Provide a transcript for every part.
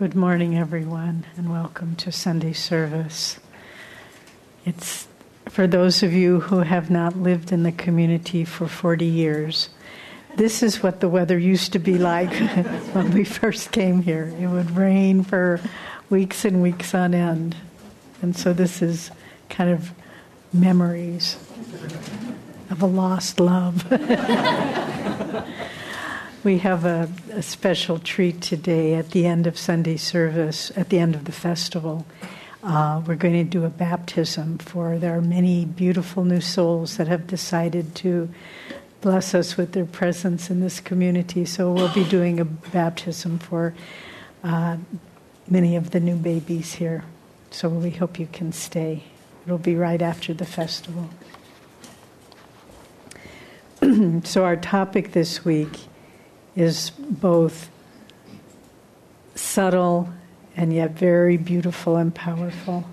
Good morning, everyone, and welcome to Sunday service. It's for those of you who have not lived in the community for 40 years. This is what the weather used to be like when we first came here. It would rain for weeks and weeks on end. And so this is kind of memories of a lost love. We have a, a, special treat today at the end of Sunday service, at the end of the festival. Uh, we're going to do a baptism for there are many beautiful new souls that have decided to bless us with their presence in this community. So we'll be doing a baptism for uh, many of the new babies here. So we hope you can stay. It'll be right after the festival. so our topic this week is both subtle and yet very beautiful and powerful.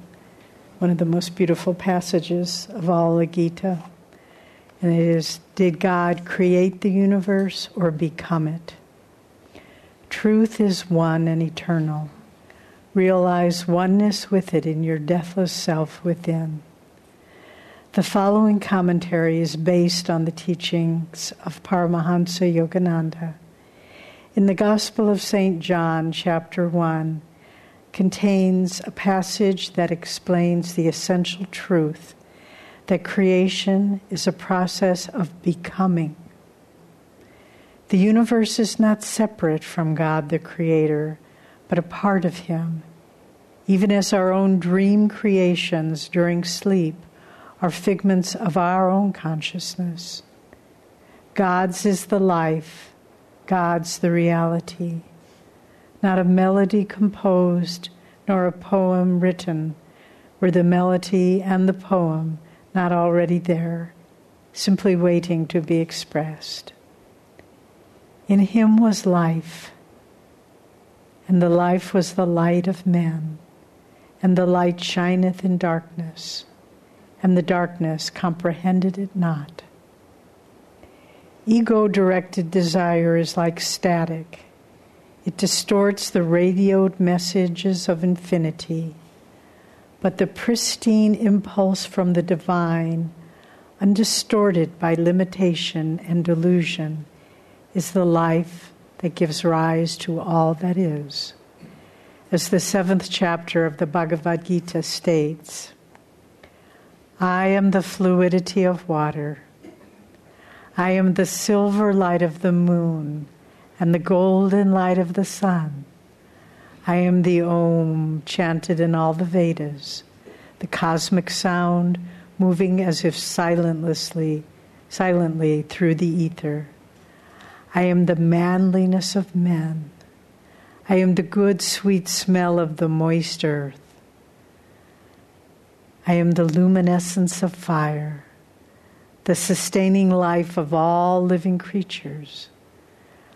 One of the most beautiful passages of all the Gita. And it is Did God create the universe or become it? Truth is one and eternal. Realize oneness with it in your deathless self within. The following commentary is based on the teachings of Paramahansa Yogananda in the Gospel of St. John, chapter 1, contains a passage that explains the essential truth that creation is a process of becoming. The universe is not separate from God the Creator, but a part of Him, even as our own dream creations during sleep are figments of our own consciousness. God's is the life God's the reality. Not a melody composed, nor a poem written, were the melody and the poem not already there, simply waiting to be expressed. In him was life, and the life was the light of men, and the light shineth in darkness, and the darkness comprehended it not. Ego directed desire is like static. It distorts the radioed messages of infinity. But the pristine impulse from the divine, undistorted by limitation and delusion, is the life that gives rise to all that is. As the seventh chapter of the Bhagavad Gita states, I am the fluidity of water. I am the silver light of the moon and the golden light of the sun. I am the Om chanted in all the Vedas, the cosmic sound moving as if silently, silently through the ether. I am the manliness of men. I am the good, sweet smell of the moist earth. I am the luminescence of fire the sustaining life of all living creatures.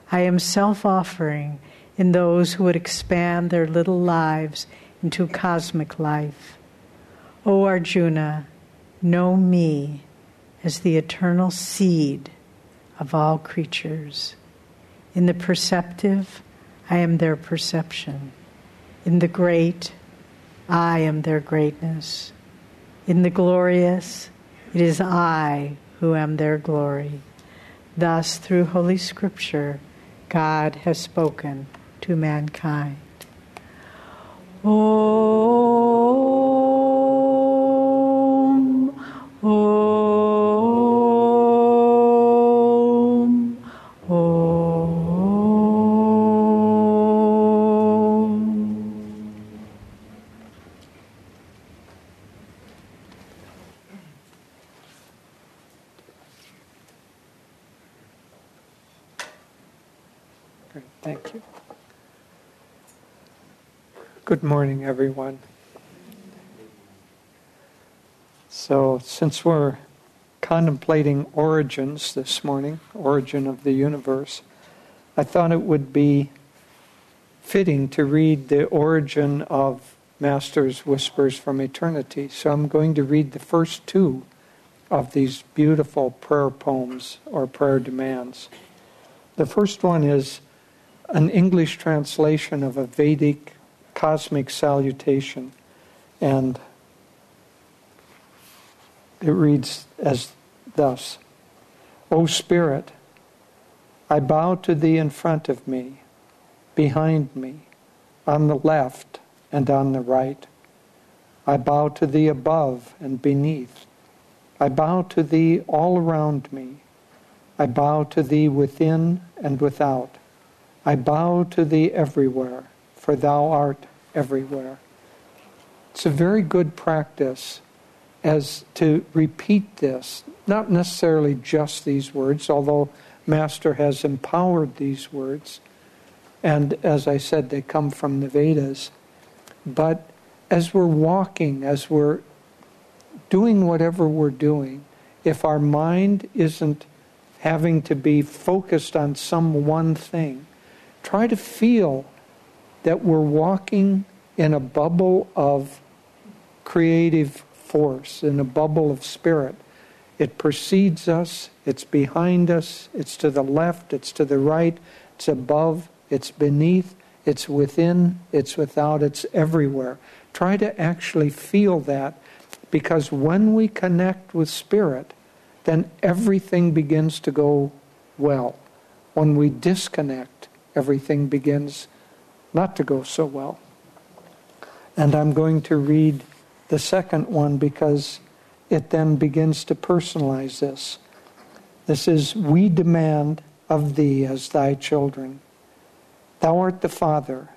I am self offering in those who would expand their little lives into cosmic life. O Arjuna, know me as the eternal seed of all creatures. In the perceptive, I am their perception. In the great, I am their greatness. In the glorious, it is I who am their glory. Thus, through Holy Scripture, God has spoken to mankind. Om, Good morning, everyone. So, since we're contemplating origins this morning, origin of the universe, I thought it would be fitting to read the origin of Master's Whispers from Eternity. So, I'm going to read the first two of these beautiful prayer poems or prayer demands. The first one is an English translation of a Vedic cosmic salutation. And it reads as thus O Spirit, I bow to thee in front of me, behind me, on the left and on the right. I bow to thee above and beneath. I bow to thee all around me. I bow to thee within and without. I bow to thee everywhere, for thou art everywhere. It's a very good practice as to repeat this, not necessarily just these words, although Master has empowered these words. And as I said, they come from the Vedas. But as we're walking, as we're doing whatever we're doing, if our mind isn't having to be focused on some one thing, try to feel that we're walking in a bubble of creative force, in a bubble of spirit. It precedes us, it's behind us, it's to the left, it's to the right, it's above, it's beneath, it's within, it's without, it's everywhere. Try to actually feel that because when we connect with Spirit, then everything begins to go well. When we disconnect, everything begins not to go so well. And I'm going to read the second one because it then begins to personalize this. This is, We demand of thee as thy children. Thou art the Father.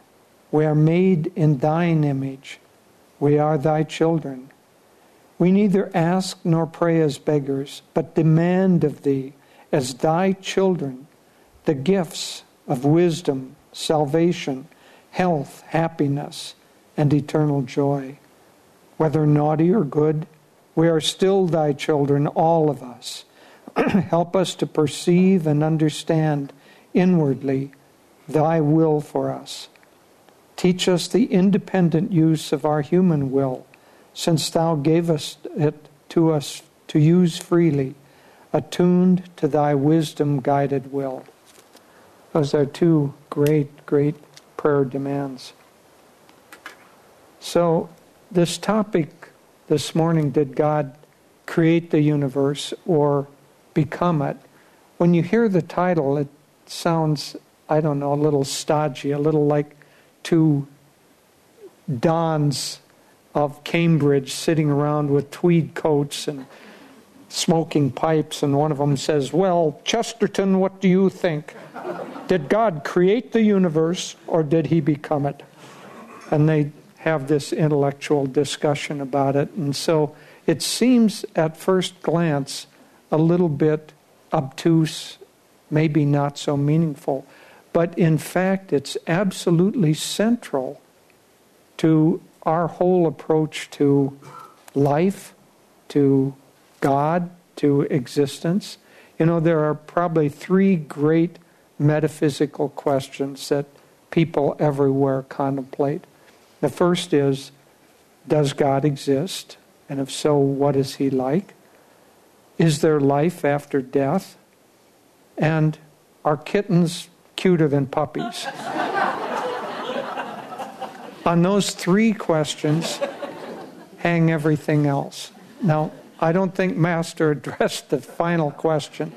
We are made in thine image. We are thy children. We neither ask nor pray as beggars, but demand of thee, as thy children, the gifts of wisdom, salvation, health, happiness, and eternal joy. Whether naughty or good, we are still thy children, all of us. Help us to perceive and understand inwardly thy will for us. Teach us the independent use of our human will, since thou gavest it to us to use freely, attuned to thy wisdom guided will. Those are two great, great prayer demands. So, this topic this morning did God create the universe or become it? When you hear the title, it sounds I don't know, a little stodgy, a little like two dons of Cambridge sitting around with tweed coats and smoking pipes, and one of them says, Well, Chesterton, what do you think? Did God create the universe or did he become it? And they have this intellectual discussion about it. And so it seems at first glance a little bit obtuse, maybe not so meaningful. But in fact, it's absolutely central to our whole approach to life, to God, to existence. You know, there are probably three great metaphysical questions that people everywhere contemplate. The first is Does God exist? And if so, what is he like? Is there life after death? And are kittens cuter than puppies? On those three questions hang everything else. Now, I don't think Master addressed the final question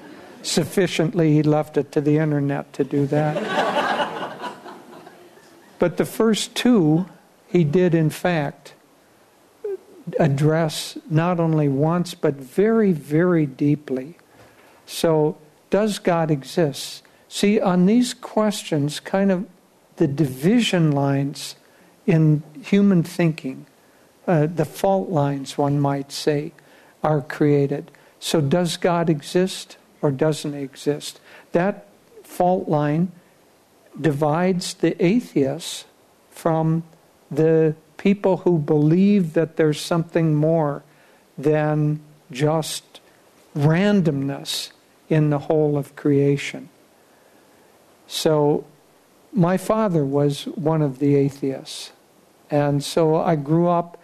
sufficiently. He left it to the internet to do that. but the first two, he did, in fact, address not only once, but very, very deeply. So, does God exist? See, on these questions, kind of the division lines in human thinking, uh, the fault lines, one might say, are created. So, does God exist or doesn't exist? That fault line divides the atheists from the people who believe that there's something more than just randomness in the whole of creation. So, my father was one of the atheists. And so I grew up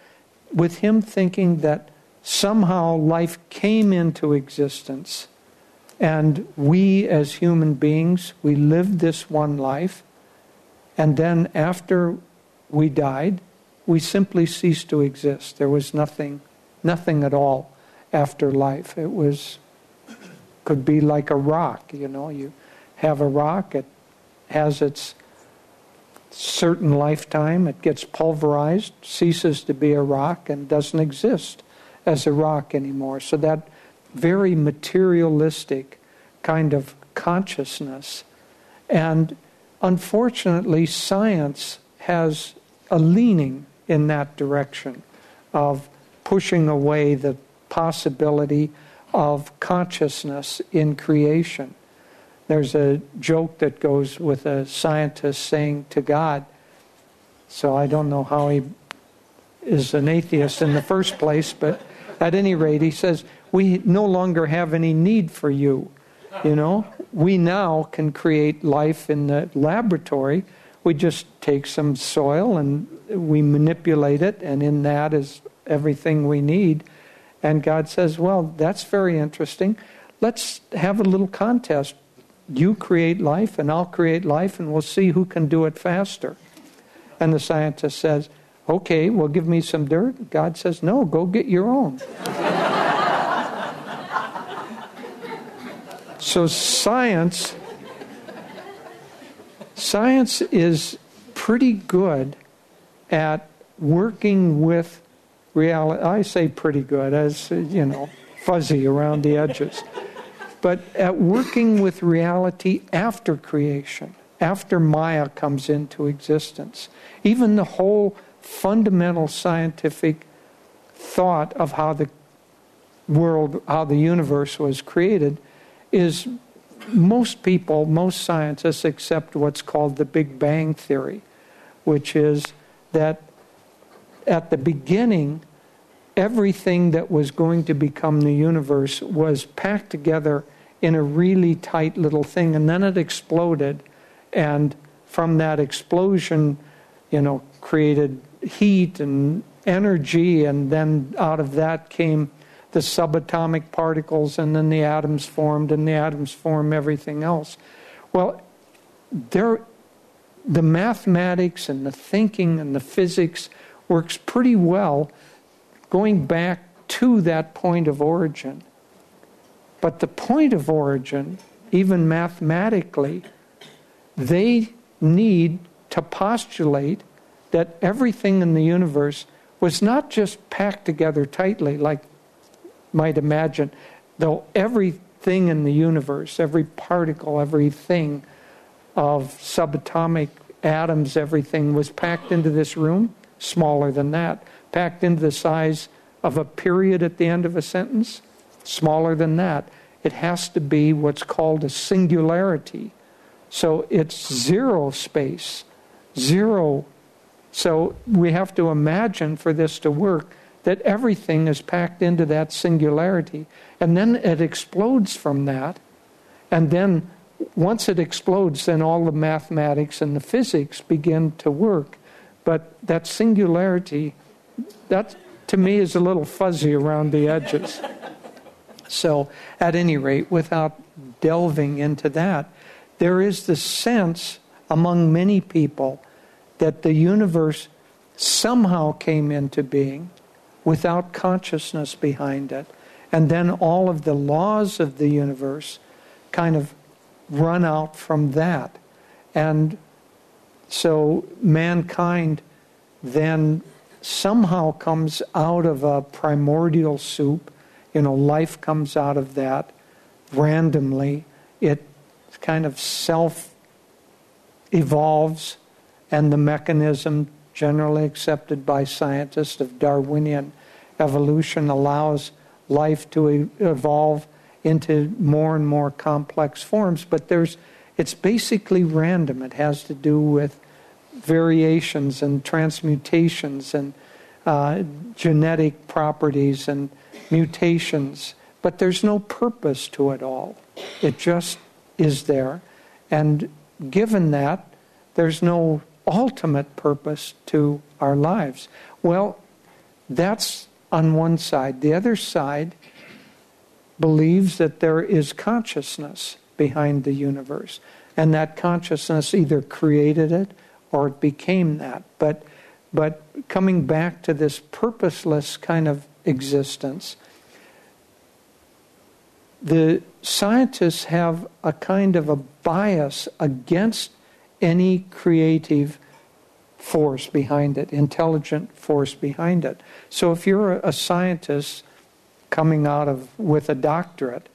with him thinking that somehow life came into existence. And we, as human beings, we lived this one life. And then after we died. We simply ceased to exist. There was nothing, nothing at all after life. It was could be like a rock. You know, you have a rock. It has its certain lifetime. It gets pulverized, ceases to be a rock, and doesn't exist as a rock anymore. So that very materialistic kind of consciousness. And unfortunately, science has a leaning in that direction of pushing away the possibility of consciousness in creation. There's a joke that goes with a scientist saying to God, so I don't know how he is an atheist in the first place, but at any rate, he says, We no longer have any need for you. You know, we now can create life in the laboratory. We just take some soil and we manipulate it, and in that is everything we need. And God says, Well, that's very interesting. Let's have a little contest. You create life, and I'll create life, and we'll see who can do it faster. And the scientist says, Okay, well, give me some dirt. God says, No, go get your own. so, science. Science is pretty good at working with reality. I say pretty good, as you know, fuzzy around the edges. But at working with reality after creation, after Maya comes into existence, even the whole fundamental scientific thought of how the world, how the universe was created, is most people, most scientists accept what's called the Big Bang Theory, which is that at the beginning, everything that was going to become the universe was packed together in a really tight little thing, and then it exploded, and from that explosion, you know, created heat and energy, and then out of that came the subatomic particles, and then the atoms formed, and the atoms form everything else. Well, there, the mathematics and the thinking and the physics works pretty well going back to that point of origin. But the point of origin, even mathematically, they need to postulate that everything in the universe was not just packed together tightly, like might imagine, though everything in the universe, every particle, everything of subatomic atoms, everything was packed into this room, smaller than that, packed into the size of a period at the end of a sentence, smaller than that. It has to be what's called a singularity. So it's zero space, zero. So we have to imagine for this to work that everything is packed into that singularity. And then it explodes from that. And then once it explodes, then all the mathematics and the physics begin to work. But that singularity, that to me is a little fuzzy around the edges. So, at any rate, without delving into that, there is the sense among many people that the universe somehow came into being without consciousness behind it. And then all of the laws of the universe kind of run out from that. And so mankind then somehow comes out of a primordial soup. You know, life comes out of that randomly. It kind of self evolves, and the mechanism generally accepted by scientists of Darwinian evolution allows life to evolve into more and more complex forms. But there's, it's basically random. It has to do with variations and transmutations and uh, genetic properties and mutations. But there's no purpose to it all. It just is there. And given that, there's no ultimate purpose to our lives. Well, that's on one side. The other side believes that there is consciousness behind the universe, and that consciousness either created it or it became that. But But coming back to this purposeless kind of existence, the scientists have a kind of a bias against any creative force behind it, intelligent force behind it. So if you're a scientist coming out of with a doctorate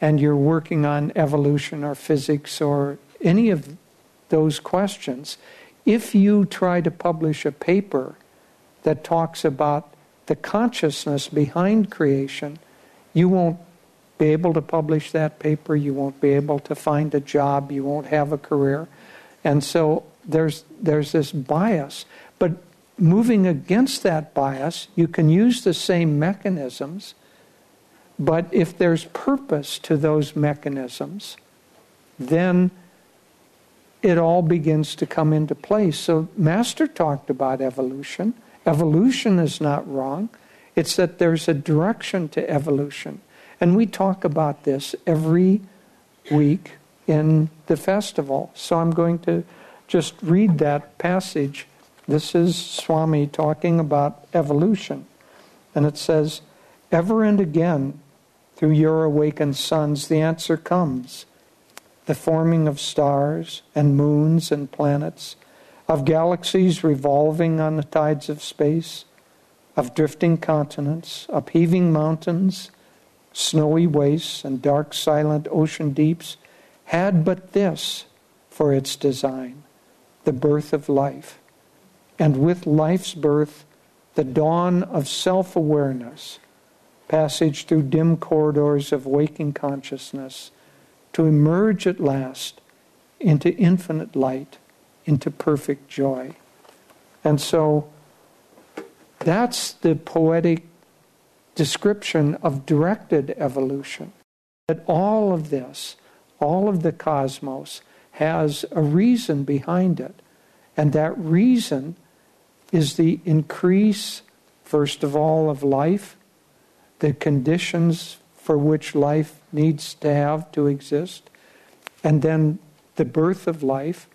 and you're working on evolution or physics or any of those questions, if you try to publish a paper that talks about the consciousness behind creation, you won't be able to publish that paper, you won't be able to find a job, you won't have a career. And so there's, there's this bias. But moving against that bias, you can use the same mechanisms, but if there's purpose to those mechanisms, then it all begins to come into place. So, Master talked about evolution. Evolution is not wrong, it's that there's a direction to evolution. And we talk about this every week in the festival. So, I'm going to just read that passage. This is Swami talking about evolution. And it says, Ever and again, through your awakened sons, the answer comes the forming of stars and moons and planets, of galaxies revolving on the tides of space, of drifting continents, upheaving mountains, snowy wastes, and dark silent ocean deeps, had but this for its design the birth of life. And with life's birth, the dawn of self awareness, passage through dim corridors of waking consciousness to emerge at last into infinite light, into perfect joy. And so that's the poetic description of directed evolution. That all of this, all of the cosmos, has a reason behind it. And that reason is the increase, first of all, of life, the conditions for which life needs to have to exist, and then the birth of life,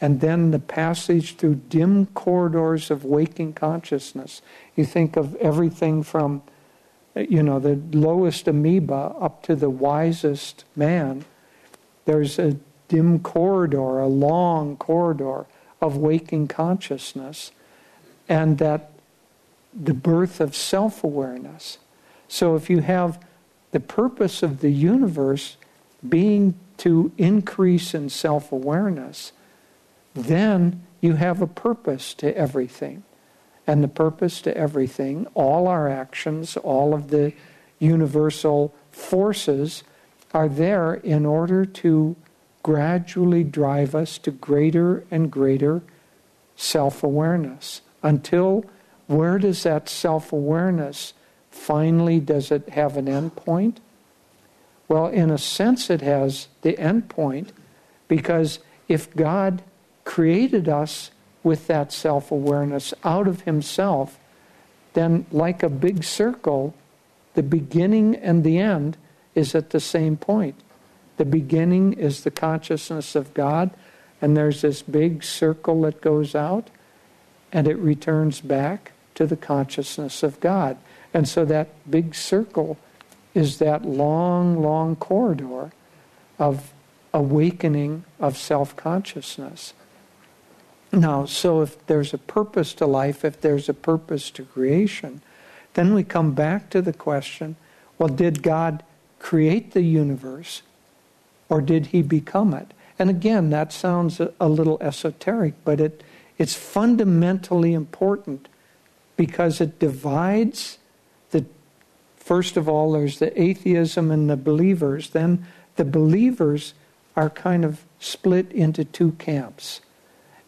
and then the passage through dim corridors of waking consciousness. You think of everything from, you know, the lowest amoeba up to the wisest man. There's a dim corridor, a long corridor of waking consciousness, and that the birth of self awareness. So if you have the purpose of the universe being to increase in self awareness, then you have a purpose to everything. And the purpose to everything, all our actions, all of the universal forces are there in order to gradually drive us to greater and greater self awareness until where does that self awareness finally, does it have an end point? Well, in a sense, it has the end point because if God created us with that self awareness out of Himself, then, like a big circle, the beginning and the end is at the same point. The beginning is the consciousness of God, and there's this big circle that goes out, and it returns back to the consciousness of God. And so that big circle is that long, long corridor of awakening of self consciousness. Now, so if there's a purpose to life, if there's a purpose to creation, then we come back to the question well, did God create the universe or did he become it? And again, that sounds a, a little esoteric, but it, it's fundamentally important because it divides the First of all, there's the atheism and the believers. Then the believers are kind of split into two camps.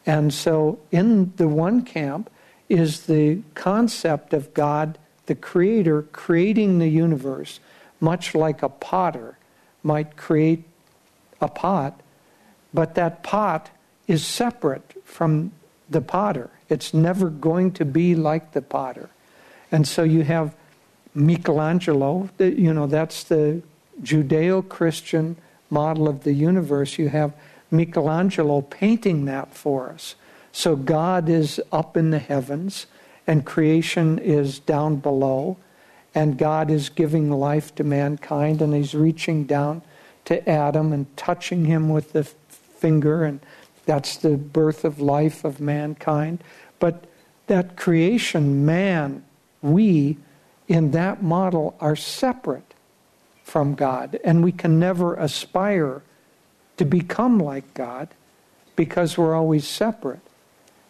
And so in the one camp is the concept of God, the Creator, creating the universe, much like a potter might create a pot, but that pot is separate from the potter. It's never going to be like the potter. And so you have Michelangelo, you know, that's the Judeo Christian model of the universe. You have Michelangelo painting that for us. So God is up in the heavens, and creation is down below, and God is giving life to mankind, and He's reaching down to Adam and touching him with the finger, and that's the birth of life of mankind. But that creation, man, we, in that model, are separate from God, and we can never aspire to become like God because we're always separate.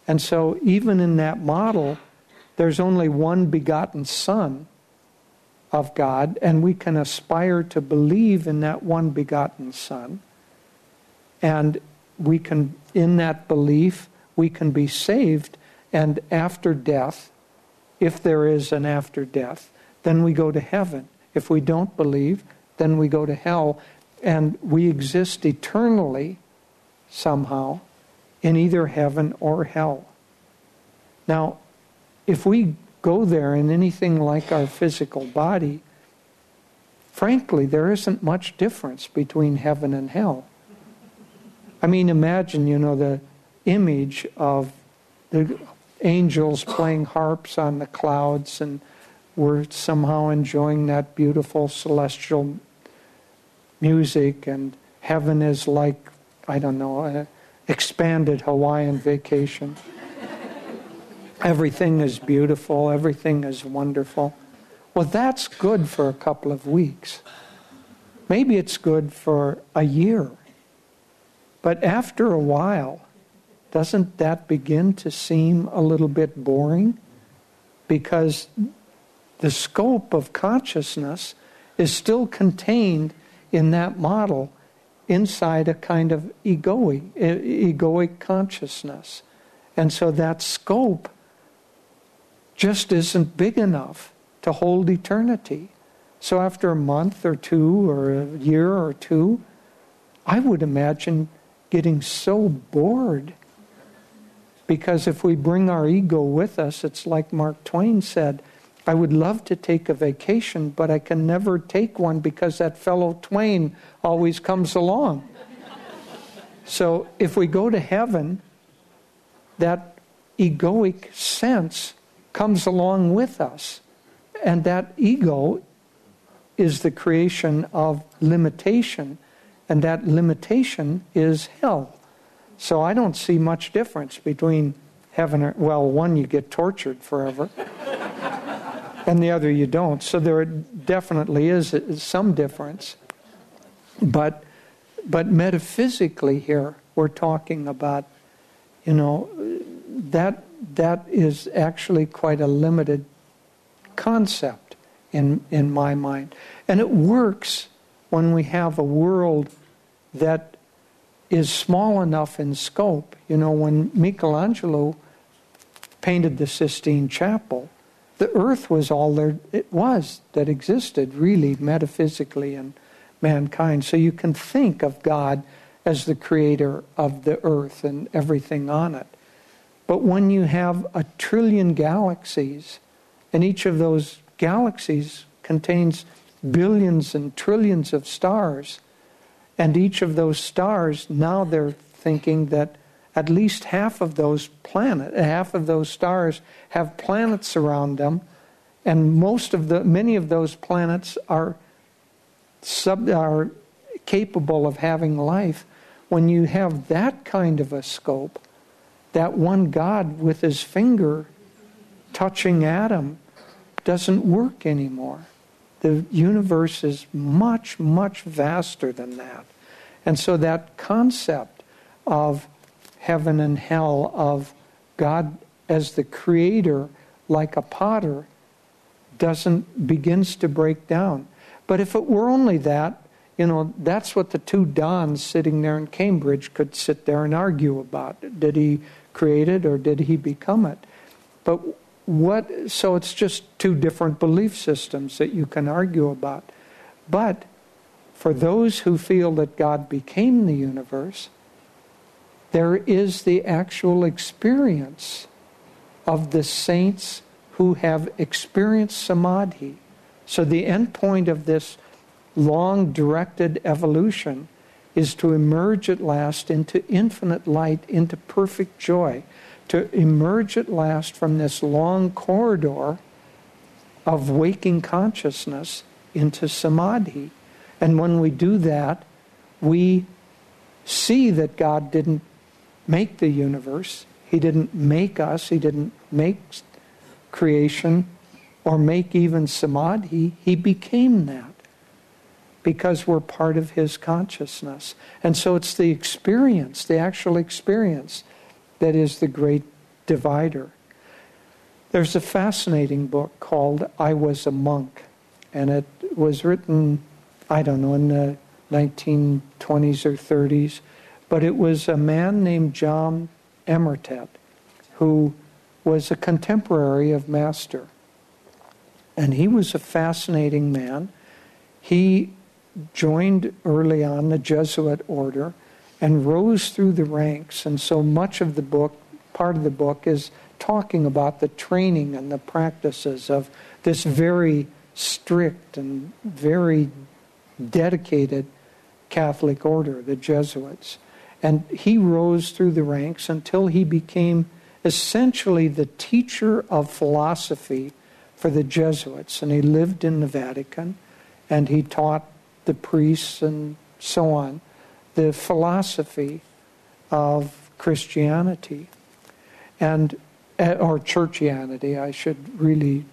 And so, even in that model, there's only one begotten Son of God, and we can aspire to believe in that one begotten Son. And we can, in that belief, we can be saved. And after death, if there is an after death, then we go to heaven. If we don't believe, then we go to hell. And we exist eternally, somehow, in either heaven or hell. Now, if we go there in anything like our physical body, frankly, there isn't much difference between heaven and hell. I mean, imagine, you know, the image of the angels playing harps on the clouds, and we're somehow enjoying that beautiful celestial music, and heaven is like, I don't know, an expanded Hawaiian vacation. Everything is beautiful, everything is wonderful. Well, that's good for a couple of weeks. Maybe it's good for a year. But after a while, doesn't that begin to seem a little bit boring? Because the scope of consciousness is still contained in that model inside a kind of egoic, egoic consciousness. And so that scope just isn't big enough to hold eternity. So after a month or two or a year or two, I would imagine getting so bored. Because if we bring our ego with us, it's like Mark Twain said I would love to take a vacation, but I can never take one because that fellow Twain always comes along. so if we go to heaven, that egoic sense comes along with us. And that ego is the creation of limitation, and that limitation is hell. So I don't see much difference between heaven or, well, one, you get tortured forever, and the other, you don't. So there definitely is some difference. But, but metaphysically, here, we're talking about, you know, that that is actually quite a limited concept in, in my mind. And it works when we have a world that is small enough in scope. You know, when Michelangelo painted the Sistine Chapel, the earth was all there it was that existed, really, metaphysically, in mankind. So you can think of God as the creator of the earth and everything on it. But when you have a trillion galaxies, and each of those galaxies contains billions and trillions of stars, and each of those stars, now they're thinking that at least half of those planet, half of those stars have planets around them, and most of the many of those planets are sub, are capable of having life. When you have that kind of a scope, that one God with his finger touching Adam doesn't work anymore. The universe is much, much vaster than that. And so that concept of heaven and hell, of God as the creator, like a potter, doesn't begins to break down. But if it were only that, you know, that's what the two Dons sitting there in Cambridge could sit there and argue about. Did he created or did he become it? But what, so it's just two different belief systems that you can argue about. But for those who feel that God became the universe, there is the actual experience of the saints who have experienced samadhi. So the end point of this long directed evolution is to emerge at last into infinite light, into perfect joy. to emerge at last from this long corridor of waking consciousness into samadhi. And when we do that, we see that God didn't make the universe, He didn't make us, He didn't make creation or make even samadhi. He became that because we're part of His consciousness. And so it's the experience, the actual experience, that is the great divider. There's a fascinating book called I Was a Monk, and it was written, I don't know, in the 1920s or 30s, but it was a man named John Emertet who was a contemporary of Master. And he was a fascinating man. He joined early on the Jesuit order and rose through the ranks. And so much of the book, part of the book, is talking about the training and the practices of this very strict and very dedicated Catholic order, the Jesuits. And he rose through the ranks until he became essentially the teacher of philosophy for the Jesuits. And he lived in the Vatican and he taught the priests and so on the philosophy of Christianity. And uh, or churchianity, I should really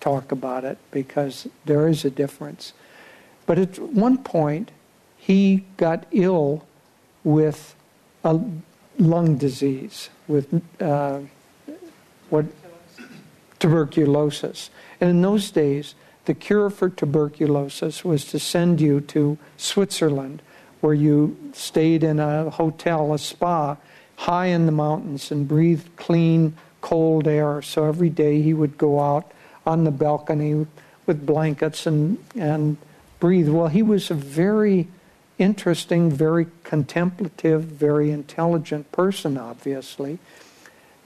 talk about it because there is a difference. But at one point, he got ill with a lung disease, with uh, what tuberculosis. And in those days, the cure for tuberculosis was to send you to Switzerland, where you stayed in a hotel, a spa, high in the mountains and breathed clean, cold air. So every day he would go out on the balcony with blankets and, and breathe. Well, he was a very interesting, very contemplative, very intelligent person, obviously.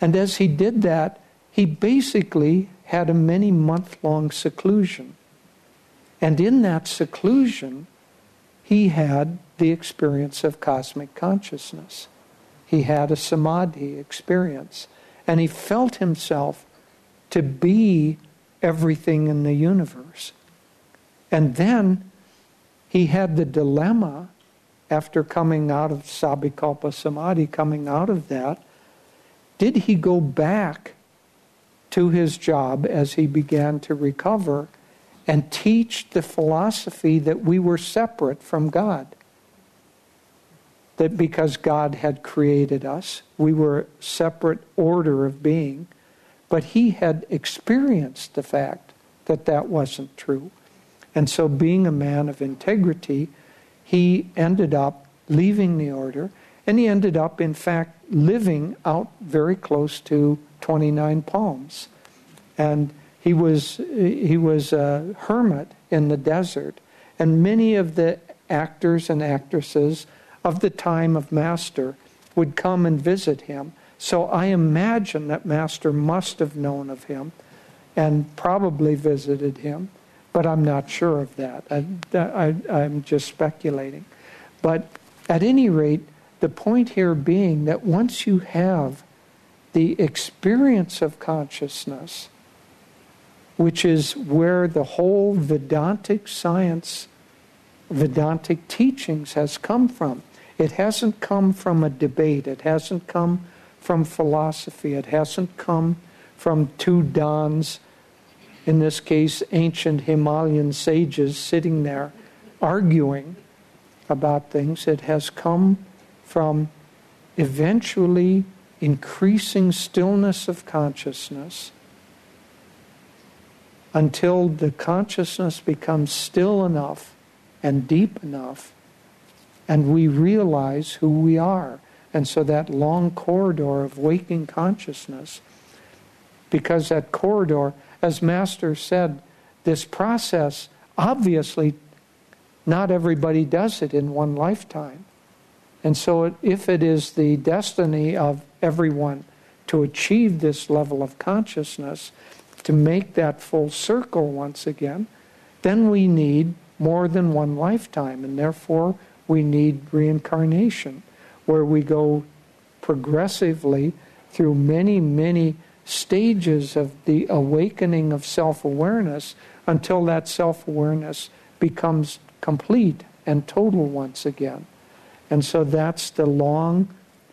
And as he did that, he basically had a many month long seclusion. And in that seclusion, he had the experience of cosmic consciousness. He had a samadhi experience. And he felt himself to be everything in the universe. And then he had the dilemma after coming out of Sabikalpa Samadhi, coming out of that, did he go back to his job as he began to recover and teach the philosophy that we were separate from God? that because God had created us, we were a separate order of being, but he had experienced the fact that that wasn't true. And so, being a man of integrity, he ended up leaving the order, and he ended up, in fact, living out very close to 29 Palms. And he was, he was a hermit in the desert, and many of the actors and actresses of the time of Master would come and visit him. So I imagine that Master must have known of him and probably visited him, but I'm not sure of that. I, am just speculating. But at any rate, the point here being that once you have the experience of consciousness, which is where the whole Vedantic science, Vedantic teachings has come from. It hasn't come from a debate. It hasn't come from philosophy. It hasn't come from two dons, in this case, ancient Himalayan sages sitting there arguing about things. It has come from eventually increasing stillness of consciousness until the consciousness becomes still enough and deep enough and we realize who we are. And so that long corridor of waking consciousness, because that corridor, as Master said, this process, obviously, not everybody does it in one lifetime. And so, if it is the destiny of everyone to achieve this level of consciousness, to make that full circle once again, then we need more than one lifetime. And therefore, we need reincarnation, where we go progressively through many, many stages of the awakening of self awareness until that self awareness becomes complete and total once again. And so that's the long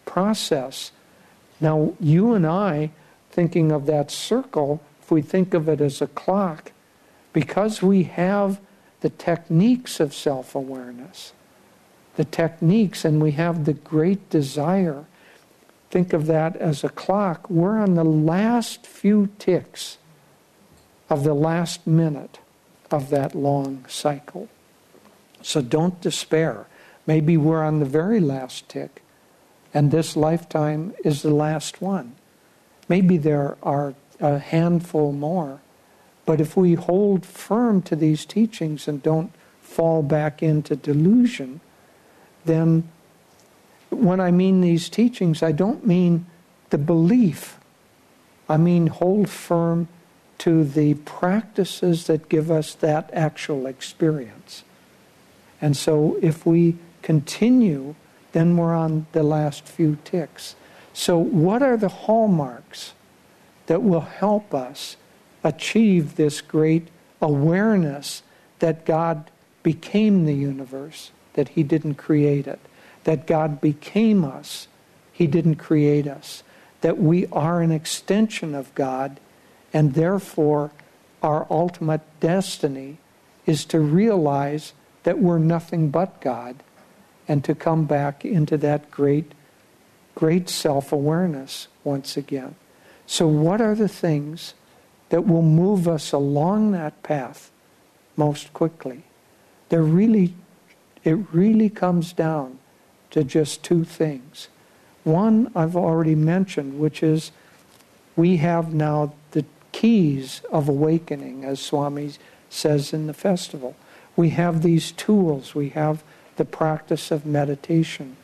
process. Now, you and I, thinking of that circle, if we think of it as a clock, because we have the techniques of self awareness, the techniques, and we have the great desire. Think of that as a clock. We're on the last few ticks of the last minute of that long cycle. So don't despair. Maybe we're on the very last tick, and this lifetime is the last one. Maybe there are a handful more. But if we hold firm to these teachings and don't fall back into delusion, then when I mean these teachings, I don't mean the belief. I mean hold firm to the practices that give us that actual experience. And so if we continue, then we're on the last few ticks. So, what are the hallmarks that will help us achieve this great awareness that God became the universe, that He didn't create it, that God became us, He didn't create us, that we are an extension of God, and therefore our ultimate destiny is to realize that we're nothing but God and to come back into that great, great self awareness once again. So, what are the things that will move us along that path most quickly? There really, it really comes down to just two things. One I've already mentioned, which is we have now the keys of awakening, as Swami says in the festival. We have these tools. We have the practice of meditation.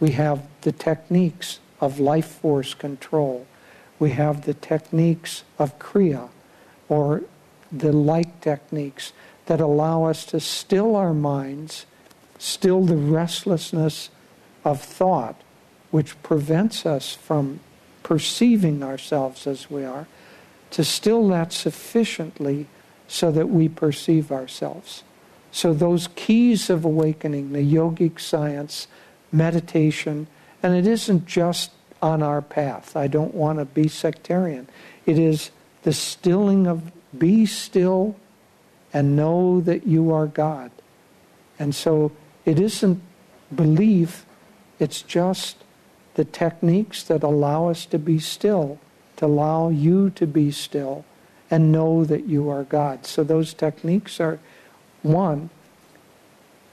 We have the techniques of life force control. We have the techniques of Kriya, or the like techniques that allow us to still our minds, still the restlessness of thought, which prevents us from perceiving ourselves as we are, to still that sufficiently so that we perceive ourselves. So, those keys of awakening, the yogic science, meditation, and it isn't just on our path. I don't want to be sectarian. It is the stilling of be still and know that you are God. And so it isn't belief, it's just the techniques that allow us to be still, to allow you to be still and know that you are God. So those techniques are one.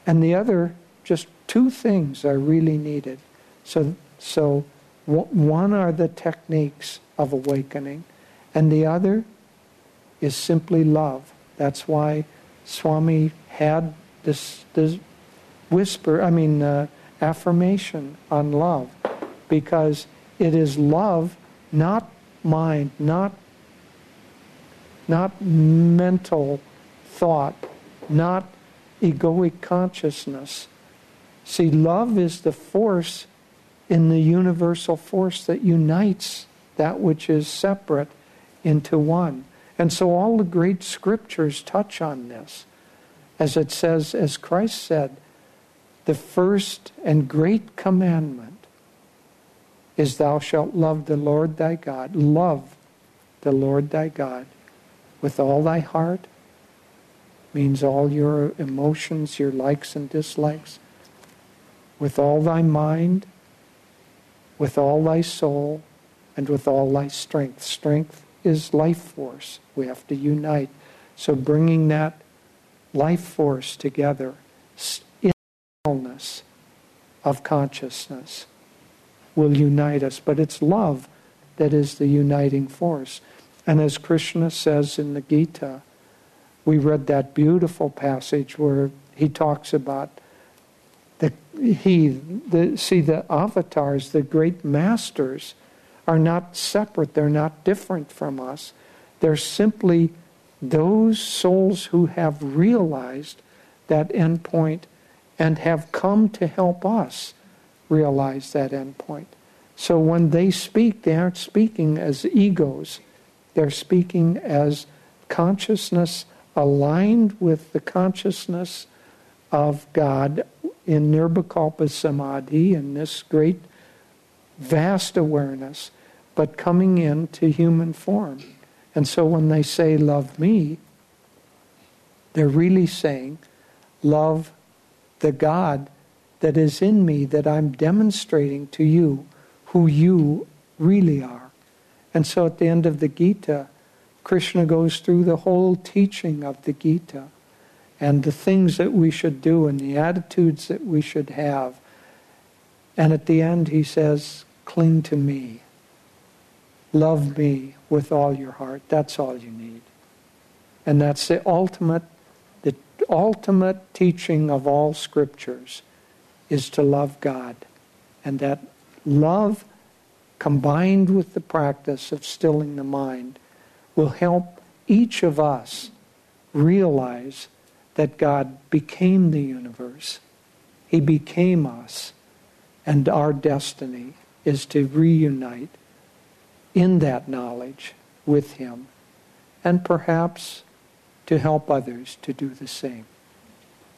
And the other, just two things are really needed. So, so one are the techniques of awakening, and the other is simply love. That's why Swami had this, this whisper, I mean, uh, affirmation on love, because it is love, not mind, not, not mental thought, not egoic consciousness. See, love is the force in the universal force that unites that which is separate into one. And so all the great scriptures touch on this. As it says, as Christ said, the first and great commandment is thou shalt love the Lord thy God. Love the Lord thy God with all thy heart, means all your emotions, your likes and dislikes, with all thy mind, with all thy soul, and with all thy strength. Strength is life force. We have to unite. So bringing that life force together in fullness of consciousness will unite us. But it's love that is the uniting force. And as Krishna says in the Gita, we read that beautiful passage where he talks about the he the see the avatars, the great masters, are not separate. They're not different from us. They're simply those souls who have realized that endpoint and have come to help us realize that endpoint. So when they speak, they aren't speaking as egos, they're speaking as consciousness aligned with the consciousness of God in Nirvikalpa Samadhi, in this great vast awareness, but coming into human form. And so when they say, Love me, they're really saying, Love the God that is in me, that I'm demonstrating to you who you really are. And so at the end of the Gita, Krishna goes through the whole teaching of the Gita and the things that we should do and the attitudes that we should have. And at the end, he says, Cling to me. Love me with all your heart. That's all you need. And that's the ultimate, the ultimate teaching of all scriptures is to love God. And that love combined with the practice of stilling the mind will help each of us realize that God became the universe. He became us. And our destiny is to reunite in that knowledge with Him and perhaps to help others to do the same.